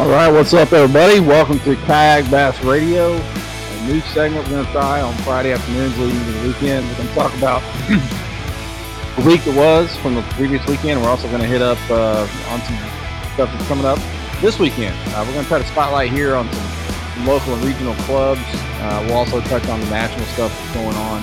All right, what's up, everybody? Welcome to Kayak Bass Radio, a new segment we're going to try on Friday afternoons leading to the weekend. We're going to talk about the week that was from the previous weekend. We're also going to hit up uh, on some stuff that's coming up this weekend. Uh, we're going to try to spotlight here on some, some local and regional clubs. Uh, we'll also touch on the national stuff that's going on.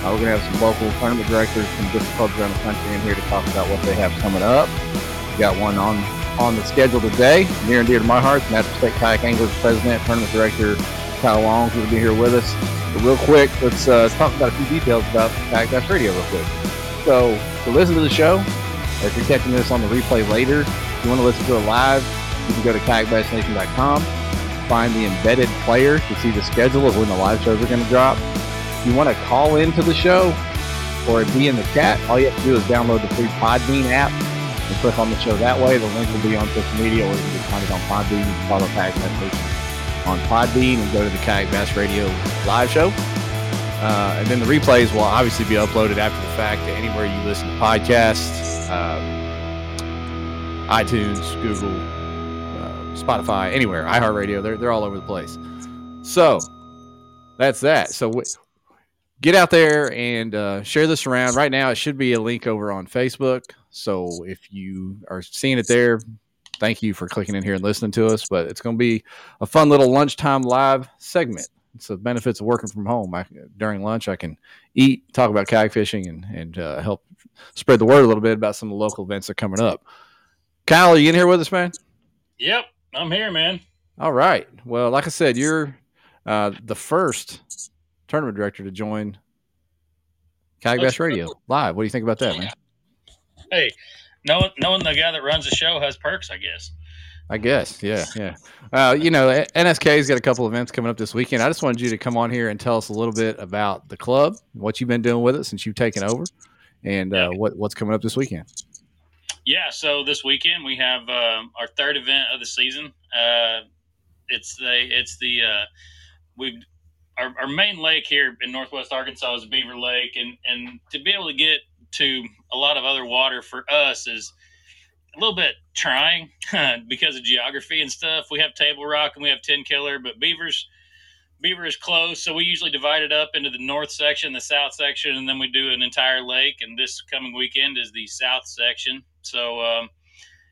Uh, we're going to have some local tournament directors from different clubs around the country in here to talk about what they have coming up. We got one on on the schedule today, near and dear to my heart, Natural State Kayak Anglers President, Tournament Director Kyle Long, will be here with us. But real quick, let's uh, talk about a few details about Kayak Bass Radio real quick. So, to listen to the show, or if you're catching this on the replay later, if you want to listen to it live, you can go to kayakbassnation.com, find the embedded player to see the schedule of when the live shows are going to drop. If you want to call into the show or be in the chat, all you have to do is download the free Podbean app and click on the show that way. The link will be on social media or you can find it on Podbean. Follow Kayak Bass on Podbean and go to the Kayak Bass Radio live show. Uh, and then the replays will obviously be uploaded after the fact to anywhere you listen to podcasts, uh, iTunes, Google, uh, Spotify, anywhere, iHeartRadio. They're, they're all over the place. So that's that. So w- get out there and uh, share this around. Right now, it should be a link over on Facebook. So if you are seeing it there, thank you for clicking in here and listening to us. But it's going to be a fun little lunchtime live segment. It's the benefits of working from home. I, during lunch, I can eat, talk about kayak fishing, and and uh, help spread the word a little bit about some of the local events that are coming up. Kyle, are you in here with us, man? Yep, I'm here, man. All right. Well, like I said, you're uh, the first tournament director to join Bass Radio live. What do you think about that, man? Hey, knowing knowing the guy that runs the show has perks, I guess. I guess, yeah, yeah. Uh, you know, NSK's got a couple events coming up this weekend. I just wanted you to come on here and tell us a little bit about the club, what you've been doing with it since you've taken over, and uh, what what's coming up this weekend. Yeah, so this weekend we have uh, our third event of the season. Uh, it's the it's the uh, we our, our main lake here in Northwest Arkansas is Beaver Lake, and and to be able to get to a lot of other water for us is a little bit trying because of geography and stuff. We have Table Rock and we have Tenkiller, but Beaver's Beaver is close, so we usually divide it up into the north section, the south section, and then we do an entire lake. And this coming weekend is the south section, so um,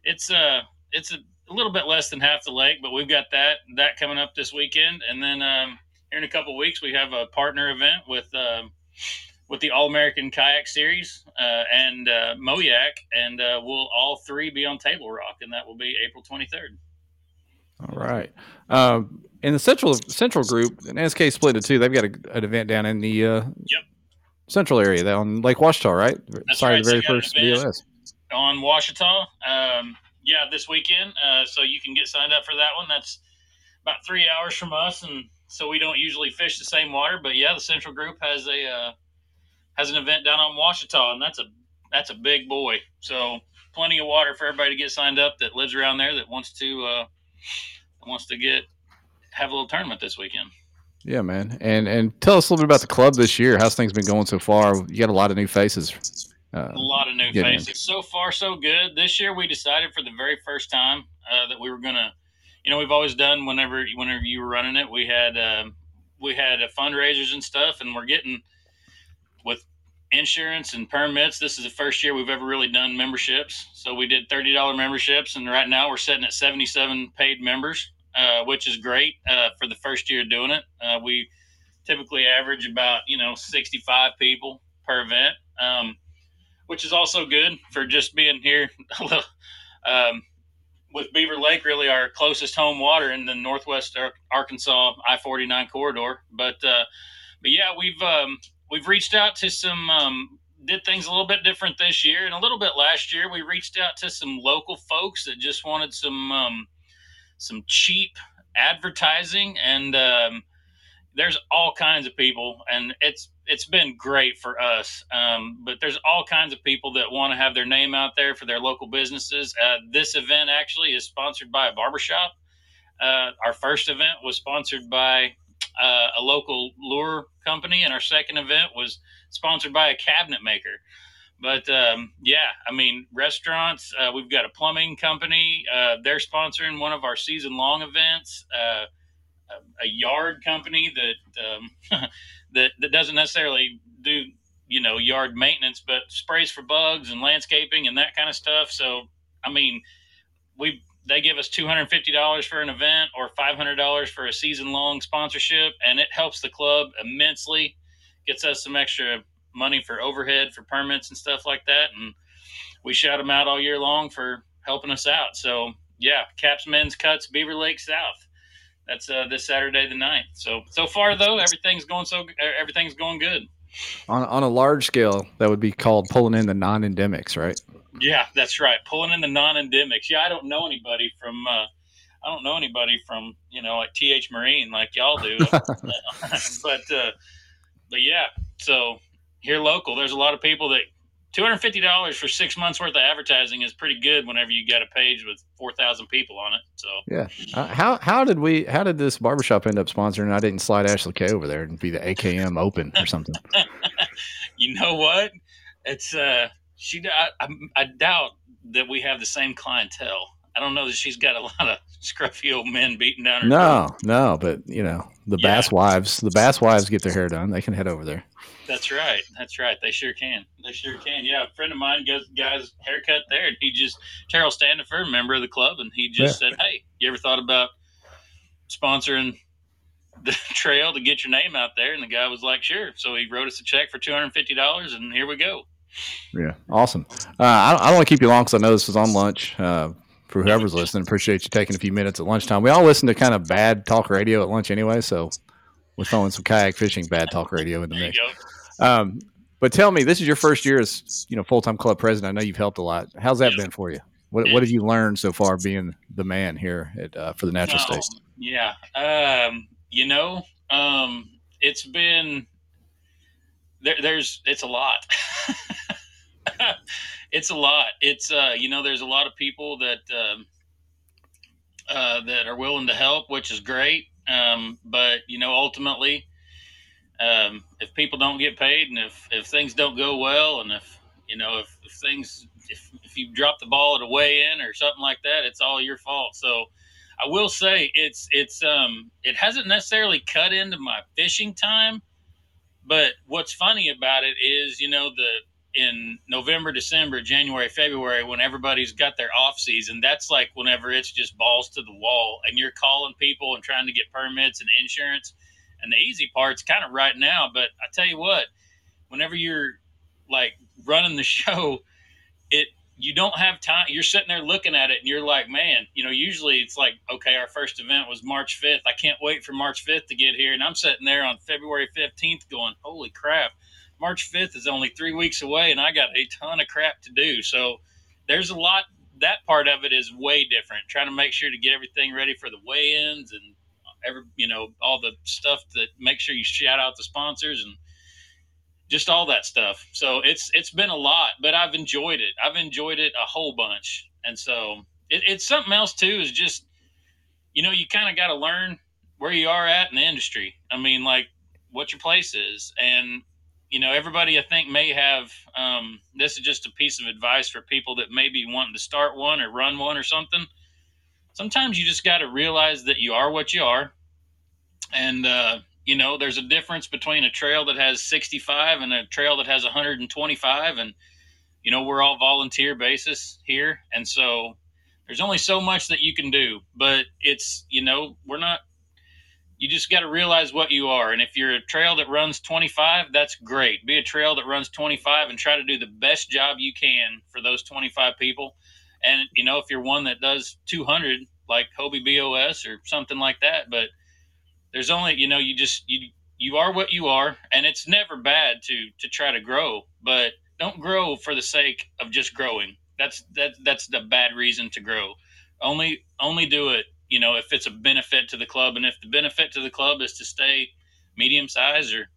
it's uh it's a, a, little bit less than half the lake, but we've got that that coming up this weekend, and then um, here in a couple weeks we have a partner event with. Uh, with the All American Kayak Series uh, and uh, Moyak, and uh, we'll all three be on Table Rock, and that will be April 23rd. All right. Um, in the central central group, and SK split into two. They've got a, an event down in the uh, yep. central area, on Lake Ouachita, right? That's Sorry, right. the very so first BOS on Ouachita. Um, yeah, this weekend. Uh, so you can get signed up for that one. That's about three hours from us, and so we don't usually fish the same water. But yeah, the central group has a uh, has an event down on Ouachita, and that's a that's a big boy. So plenty of water for everybody to get signed up that lives around there that wants to uh, wants to get have a little tournament this weekend. Yeah, man, and and tell us a little bit about the club this year. How's things been going so far? You got a lot of new faces. Uh, a lot of new faces. In. So far, so good. This year, we decided for the very first time uh, that we were gonna. You know, we've always done whenever whenever you were running it, we had um, we had fundraisers and stuff, and we're getting with insurance and permits. This is the first year we've ever really done memberships. So we did thirty dollar memberships, and right now we're sitting at seventy seven paid members, uh, which is great uh, for the first year doing it. Uh, we typically average about you know sixty five people per event, um, which is also good for just being here. a um, with Beaver Lake, really our closest home water in the Northwest Arkansas I forty nine corridor, but uh, but yeah, we've um, we've reached out to some um, did things a little bit different this year and a little bit last year. We reached out to some local folks that just wanted some um, some cheap advertising, and um, there's all kinds of people, and it's it's been great for us. Um, but there's all kinds of people that want to have their name out there for their local businesses. Uh, this event actually is sponsored by a barbershop. Uh, our first event was sponsored by uh, a local lure company, and our second event was sponsored by a cabinet maker. But um, yeah, I mean, restaurants. Uh, we've got a plumbing company. Uh, they're sponsoring one of our season long events. Uh, a, a, yard company that um, that that doesn't necessarily do you know yard maintenance, but sprays for bugs and landscaping and that kind of stuff. So I mean, we they give us two hundred fifty dollars for an event or five hundred dollars for a season long sponsorship, and it helps the club immensely. Gets us some extra money for overhead for permits and stuff like that, and we shout them out all year long for helping us out. So yeah, Caps Men's Cuts Beaver Lake South. That's uh, this Saturday the 9th. So so far though, everything's going so everything's going good. On on a large scale, that would be called pulling in the non-endemics, right? Yeah, that's right. Pulling in the non-endemics. Yeah, I don't know anybody from. Uh, I don't know anybody from you know like TH Marine like y'all do, but uh, but yeah. So here local, there's a lot of people that two hundred fifty dollars for six months worth of advertising is pretty good. Whenever you got a page with four thousand people on it, so yeah. Uh, how how did we how did this barbershop end up sponsoring? I didn't slide Ashley K over there and be the AKM Open or something. you know what? It's uh she I, I, doubt that we have the same clientele. I don't know that she's got a lot of scruffy old men beating down her. No, door. no, but you know the yeah. bass wives. The bass wives get their hair done. They can head over there. That's right. That's right. They sure can. They sure can. Yeah, a friend of mine gets guy's haircut there, and he just Terrell Standifer, member of the club, and he just yeah. said, "Hey, you ever thought about sponsoring the trail to get your name out there?" And the guy was like, "Sure." So he wrote us a check for two hundred fifty dollars, and here we go. Yeah, awesome. Uh, I, I don't want to keep you long because I know this is on lunch. Uh, for whoever's listening, appreciate you taking a few minutes at lunchtime. We all listen to kind of bad talk radio at lunch anyway, so we're throwing some kayak fishing bad talk radio in the mix. Um, but tell me, this is your first year as you know full time club president. I know you've helped a lot. How's that been for you? What What have you learned so far being the man here at uh, for the Natural oh, State? Yeah, um, you know, um, it's been there, there's it's a lot. it's a lot. It's uh, you know, there's a lot of people that um, uh, that are willing to help, which is great. Um, but you know, ultimately, um, if people don't get paid, and if if things don't go well, and if you know, if, if things if if you drop the ball at a weigh in or something like that, it's all your fault. So. I will say it's it's um it hasn't necessarily cut into my fishing time, but what's funny about it is you know the in November, December, January, February, when everybody's got their off season, that's like whenever it's just balls to the wall and you're calling people and trying to get permits and insurance. And the easy part's kind of right now, but I tell you what, whenever you're like running the show, it you don't have time. You're sitting there looking at it and you're like, man, you know, usually it's like, okay, our first event was March 5th. I can't wait for March 5th to get here. And I'm sitting there on February 15th going, holy crap March 5th is only three weeks away, and I got a ton of crap to do. So there's a lot. That part of it is way different. Trying to make sure to get everything ready for the weigh-ins and every, you know, all the stuff that make sure you shout out the sponsors and just all that stuff. So it's it's been a lot, but I've enjoyed it. I've enjoyed it a whole bunch, and so it, it's something else too. Is just you know you kind of got to learn where you are at in the industry. I mean, like what your place is, and you know, everybody I think may have. Um, this is just a piece of advice for people that may be wanting to start one or run one or something. Sometimes you just got to realize that you are what you are, and uh, you know, there's a difference between a trail that has 65 and a trail that has 125, and you know, we're all volunteer basis here, and so there's only so much that you can do. But it's you know, we're not you just got to realize what you are. And if you're a trail that runs 25, that's great. Be a trail that runs 25 and try to do the best job you can for those 25 people. And, you know, if you're one that does 200, like Hobie BOS or something like that, but there's only, you know, you just, you, you are what you are. And it's never bad to, to try to grow, but don't grow for the sake of just growing. That's, that, that's the bad reason to grow. Only, only do it you know, if it's a benefit to the club, and if the benefit to the club is to stay medium size or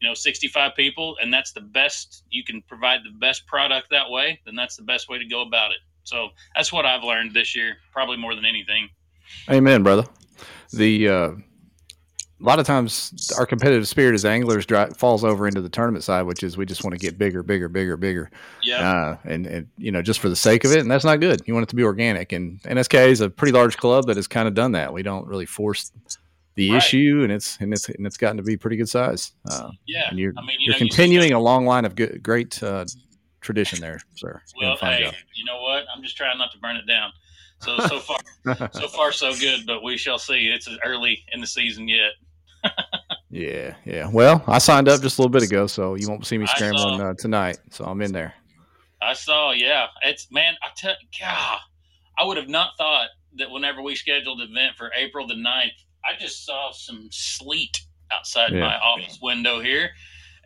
you know 65 people, and that's the best you can provide the best product that way, then that's the best way to go about it. So that's what I've learned this year, probably more than anything. Amen, brother. The uh, a lot of times our competitive spirit as anglers falls over into the tournament side, which is we just want to get bigger, bigger, bigger, bigger. Yeah. Uh, and, and, you know, just for the sake of it. And that's not good. You want it to be organic. And NSK is a pretty large club that has kind of done that. We don't really force the right. issue and it's, and it's, and it's gotten to be pretty good size. Uh, yeah. And you're, I mean, you are continuing a long line of good, great, uh, tradition there, sir. Well, hey, job. you know what? I'm just trying not to burn it down. So so far, so far so good, but we shall see. It's early in the season yet. yeah, yeah. Well, I signed up just a little bit ago, so you won't see me scrambling uh, tonight. So I'm in there. I saw. Yeah, it's man. I tell God, I would have not thought that whenever we scheduled the event for April the 9th, I just saw some sleet outside yeah. my office window here,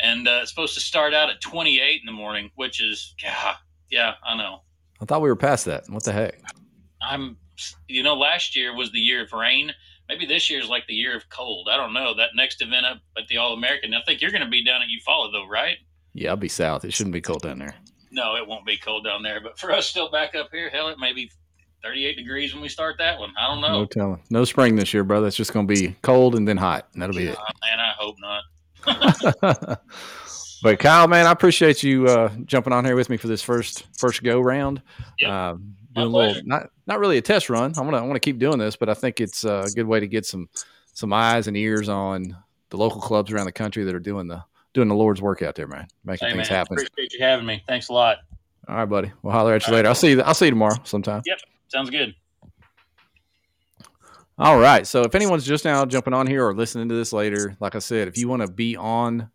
and uh, it's supposed to start out at 28 in the morning, which is God. Yeah, I know. I thought we were past that. What the heck? I'm. You know, last year was the year of rain maybe this year's like the year of cold. I don't know. That next event up at the All American, I think you're going to be down at Eufaula though, right? Yeah, I'll be south. It shouldn't be cold down there. No, it won't be cold down there. But for us still back up here, hell, it may be 38 degrees when we start that one. I don't know. No telling. No spring this year, brother. It's just going to be cold and then hot, and that'll be it. man, I hope not. but Kyle, man, I appreciate you uh, jumping on here with me for this first first go round. Yep. Uh, doing a little not not really a test run. I want to I want to keep doing this, but I think it's a good way to get some some eyes and ears on the local clubs around the country that are doing the doing the Lord's work out there, man, making hey, things man, happen. Appreciate you having me. Thanks a lot. All right, buddy. We'll holler at you All later. Right. I'll see you. I'll see you tomorrow sometime. Yep, sounds good. All right. So if anyone's just now jumping on here or listening to this later, like I said, if you want to be on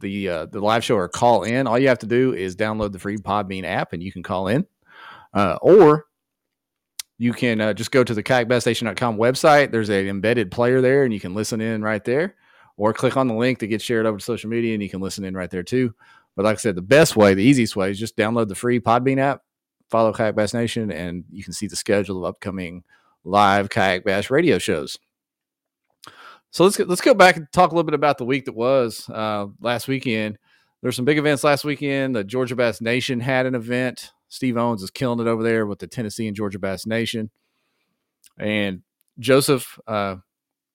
the uh, the live show or call in, all you have to do is download the free Podbean app and you can call in. Uh, or you can uh, just go to the kayakbassnation.com website. There's an embedded player there, and you can listen in right there, or click on the link that gets shared over to social media, and you can listen in right there too. But like I said, the best way, the easiest way, is just download the free Podbean app, follow Kayak Nation, and you can see the schedule of upcoming live Kayak bass radio shows. So let's go, let's go back and talk a little bit about the week that was uh, last weekend. There's some big events last weekend. The Georgia Bass Nation had an event. Steve Owens is killing it over there with the Tennessee and Georgia Bass Nation. And Joseph uh,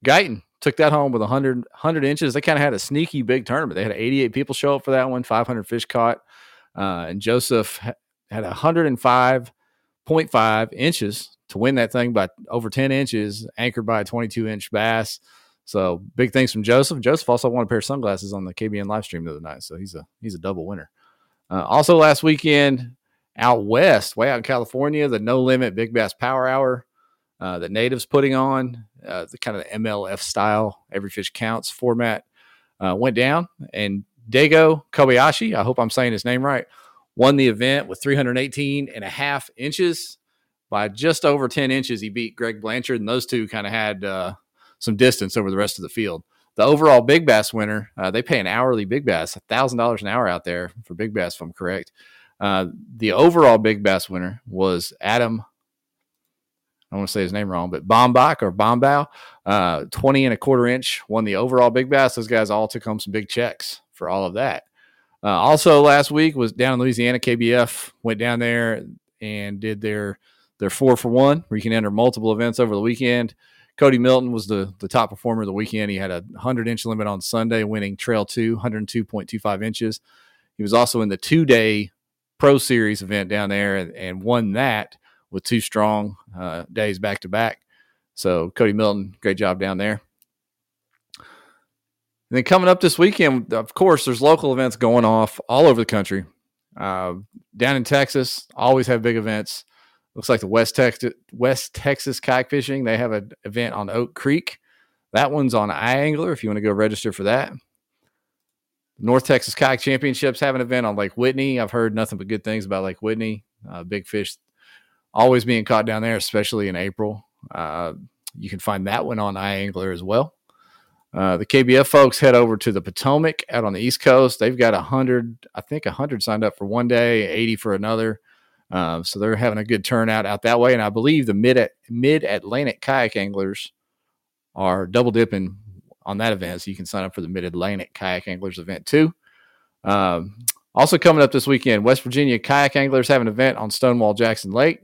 Guyton took that home with 100, 100 inches. They kind of had a sneaky big tournament. They had 88 people show up for that one, 500 fish caught. Uh, and Joseph had 105.5 inches to win that thing by over 10 inches, anchored by a 22 inch bass. So big things from Joseph. Joseph also won a pair of sunglasses on the KBN live stream the other night. So he's a he's a double winner. Uh, also last weekend, out west, way out in California, the No Limit Big Bass Power Hour uh, that Natives putting on, uh, the kind of MLF style, every fish counts format, uh, went down. And Dago Kobayashi, I hope I'm saying his name right, won the event with 318 and a half inches. By just over 10 inches, he beat Greg Blanchard, and those two kind of had uh, some distance over the rest of the field. The overall Big Bass winner, uh, they pay an hourly Big Bass, $1,000 an hour out there for Big Bass, if I'm correct. Uh, the overall Big Bass winner was Adam. I want to say his name wrong, but Bombach or Bombao, uh, 20 and a quarter inch, won the overall Big Bass. Those guys all took home some big checks for all of that. Uh, also, last week was down in Louisiana. KBF went down there and did their their four for one, where you can enter multiple events over the weekend. Cody Milton was the the top performer of the weekend. He had a 100 inch limit on Sunday, winning Trail 2, 102.25 inches. He was also in the two day Pro Series event down there and, and won that with two strong uh, days back to back. So Cody Milton, great job down there. And then coming up this weekend, of course, there's local events going off all over the country. Uh, down in Texas, always have big events. Looks like the West Texas West Texas kayak fishing. They have an event on Oak Creek. That one's on iAngler if you want to go register for that. North Texas Kayak Championships have an event on Lake Whitney. I've heard nothing but good things about Lake Whitney. Uh, big fish always being caught down there, especially in April. Uh, you can find that one on iAngler as well. Uh, the KBF folks head over to the Potomac out on the East Coast. They've got a hundred, I think, a hundred signed up for one day, eighty for another. Um, so they're having a good turnout out that way. And I believe the mid mid Atlantic kayak anglers are double dipping on that event. So you can sign up for the Mid Atlantic Kayak Anglers event too. Um, also coming up this weekend, West Virginia Kayak Anglers have an event on Stonewall Jackson Lake.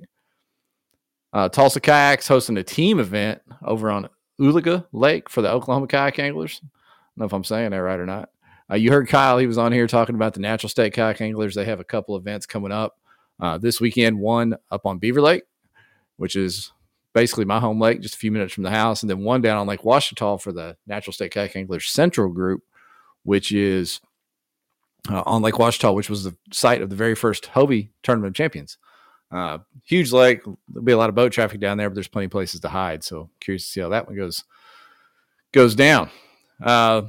Uh, Tulsa Kayaks hosting a team event over on Oologah Lake for the Oklahoma kayak anglers. I don't know if I'm saying that right or not. Uh, you heard Kyle; he was on here talking about the Natural State Kayak Anglers. They have a couple events coming up uh, this weekend. One up on Beaver Lake, which is basically my home lake, just a few minutes from the house, and then one down on Lake Ouachita for the Natural State Kayak Anglers Central Group, which is uh, on Lake Ouachita, which was the site of the very first Hobie Tournament of Champions. Uh, huge lake. There'll be a lot of boat traffic down there, but there's plenty of places to hide. So curious to see how that one goes goes down. Uh,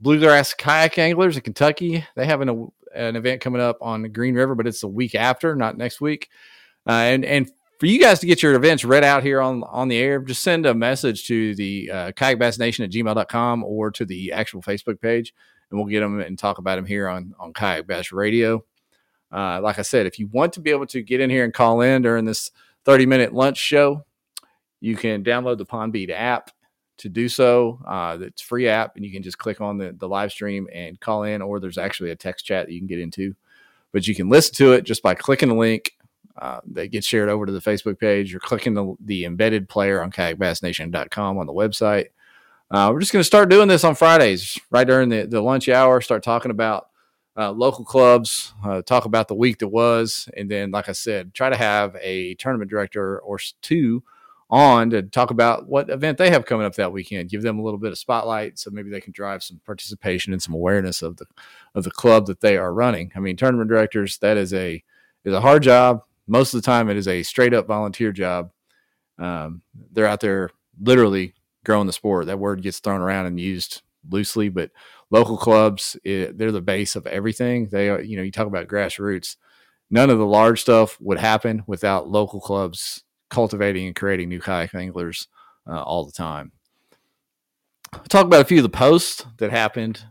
Bluegrass Kayak Anglers in Kentucky. They have an, an event coming up on Green River, but it's the week after, not next week. Uh, and and for you guys to get your events read out here on on the air, just send a message to the uh, kayakbassnation at gmail.com or to the actual Facebook page, and we'll get them and talk about them here on, on Kayak Bass Radio. Uh, like I said, if you want to be able to get in here and call in during this 30 minute lunch show, you can download the Podbean app to do so. Uh, it's free app, and you can just click on the, the live stream and call in, or there's actually a text chat that you can get into. But you can listen to it just by clicking the link uh, that gets shared over to the Facebook page. You're clicking the, the embedded player on kayakbassnation.com on the website. Uh, we're just going to start doing this on Fridays, right during the, the lunch hour, start talking about uh, local clubs, uh, talk about the week that was, and then, like I said, try to have a tournament director or two on to talk about what event they have coming up that weekend. Give them a little bit of spotlight, so maybe they can drive some participation and some awareness of the of the club that they are running. I mean, tournament directors that is a is a hard job. Most of the time, it is a straight up volunteer job. Um, they're out there literally growing the sport. That word gets thrown around and used loosely, but local clubs, it, they're the base of everything. They are, you know, you talk about grassroots. None of the large stuff would happen without local clubs cultivating and creating new kayak anglers uh, all the time. I'll talk about a few of the posts that happened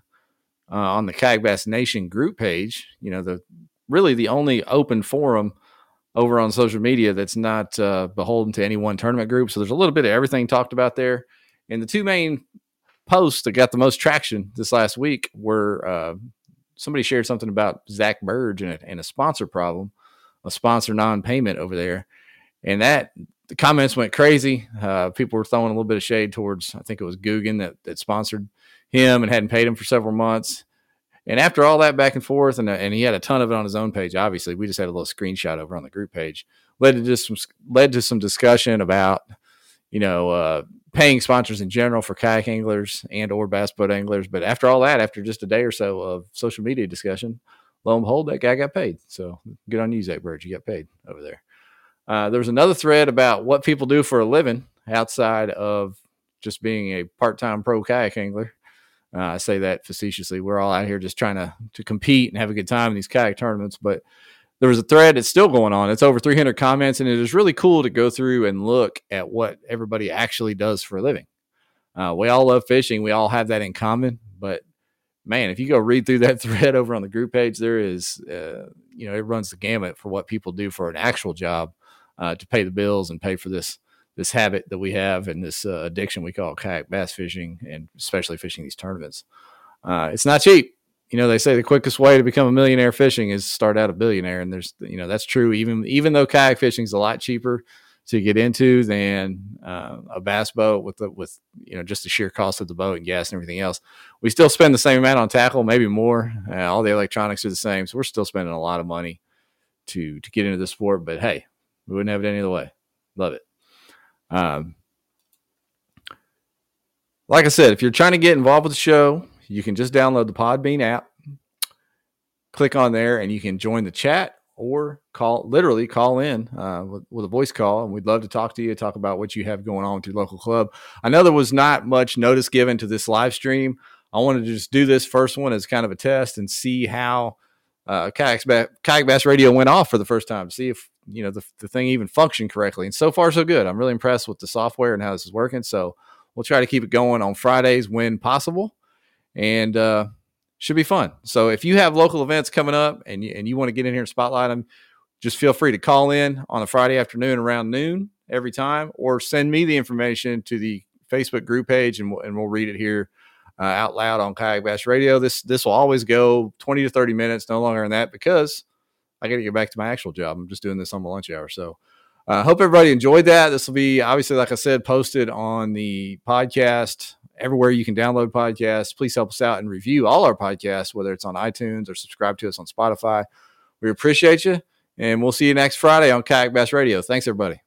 uh, on the Kayak Bass Nation group page. You know, the really the only open forum over on social media that's not uh, beholden to any one tournament group. So there's a little bit of everything talked about there. And the two main posts that got the most traction this last week were uh, somebody shared something about Zach Burge and a, and a sponsor problem, a sponsor non-payment over there, and that the comments went crazy. Uh, people were throwing a little bit of shade towards I think it was Googan that that sponsored him and hadn't paid him for several months. And after all that back and forth, and, and he had a ton of it on his own page. Obviously, we just had a little screenshot over on the group page. Led to just some led to some discussion about you know uh, paying sponsors in general for kayak anglers and or bass boat anglers. But after all that, after just a day or so of social media discussion, lo and behold, that guy got paid. So good on you, Zach Bird. You got paid over there. Uh, there was another thread about what people do for a living outside of just being a part-time pro kayak angler. Uh, I say that facetiously. We're all out here just trying to to compete and have a good time in these kayak tournaments, but there was a thread that's still going on. It's over 300 comments, and it is really cool to go through and look at what everybody actually does for a living. Uh, we all love fishing. We all have that in common. But man, if you go read through that thread over on the group page, there is, uh, you know, it runs the gamut for what people do for an actual job uh, to pay the bills and pay for this this habit that we have and this uh, addiction we call kayak bass fishing, and especially fishing these tournaments. Uh, it's not cheap. You know they say the quickest way to become a millionaire fishing is start out a billionaire and there's you know that's true even even though kayak fishing is a lot cheaper to get into than uh, a bass boat with the with you know just the sheer cost of the boat and gas and everything else. We still spend the same amount on tackle maybe more. Uh, all the electronics are the same so we're still spending a lot of money to to get into the sport but hey we wouldn't have it any other way. Love it. Um like i said if you're trying to get involved with the show you can just download the Podbean app, click on there, and you can join the chat or call literally call in uh, with, with, a voice call and we'd love to talk to you talk about what you have going on with your local club. I know there was not much notice given to this live stream. I wanted to just do this first one as kind of a test and see how uh, kayak, bass, kayak bass radio went off for the first time see if you know the, the thing even functioned correctly and so far so good i'm really impressed with the software and how this is working so we'll try to keep it going on fridays when possible and uh, should be fun. So if you have local events coming up and you, and you want to get in here and spotlight them, just feel free to call in on a Friday afternoon around noon every time, or send me the information to the Facebook group page, and we'll, and we'll read it here uh, out loud on Kayak Radio. This this will always go twenty to thirty minutes, no longer than that, because I got to get back to my actual job. I'm just doing this on my lunch hour, so. I uh, hope everybody enjoyed that. This will be obviously, like I said, posted on the podcast everywhere you can download podcasts. Please help us out and review all our podcasts, whether it's on iTunes or subscribe to us on Spotify. We appreciate you, and we'll see you next Friday on Kayak Bass Radio. Thanks, everybody.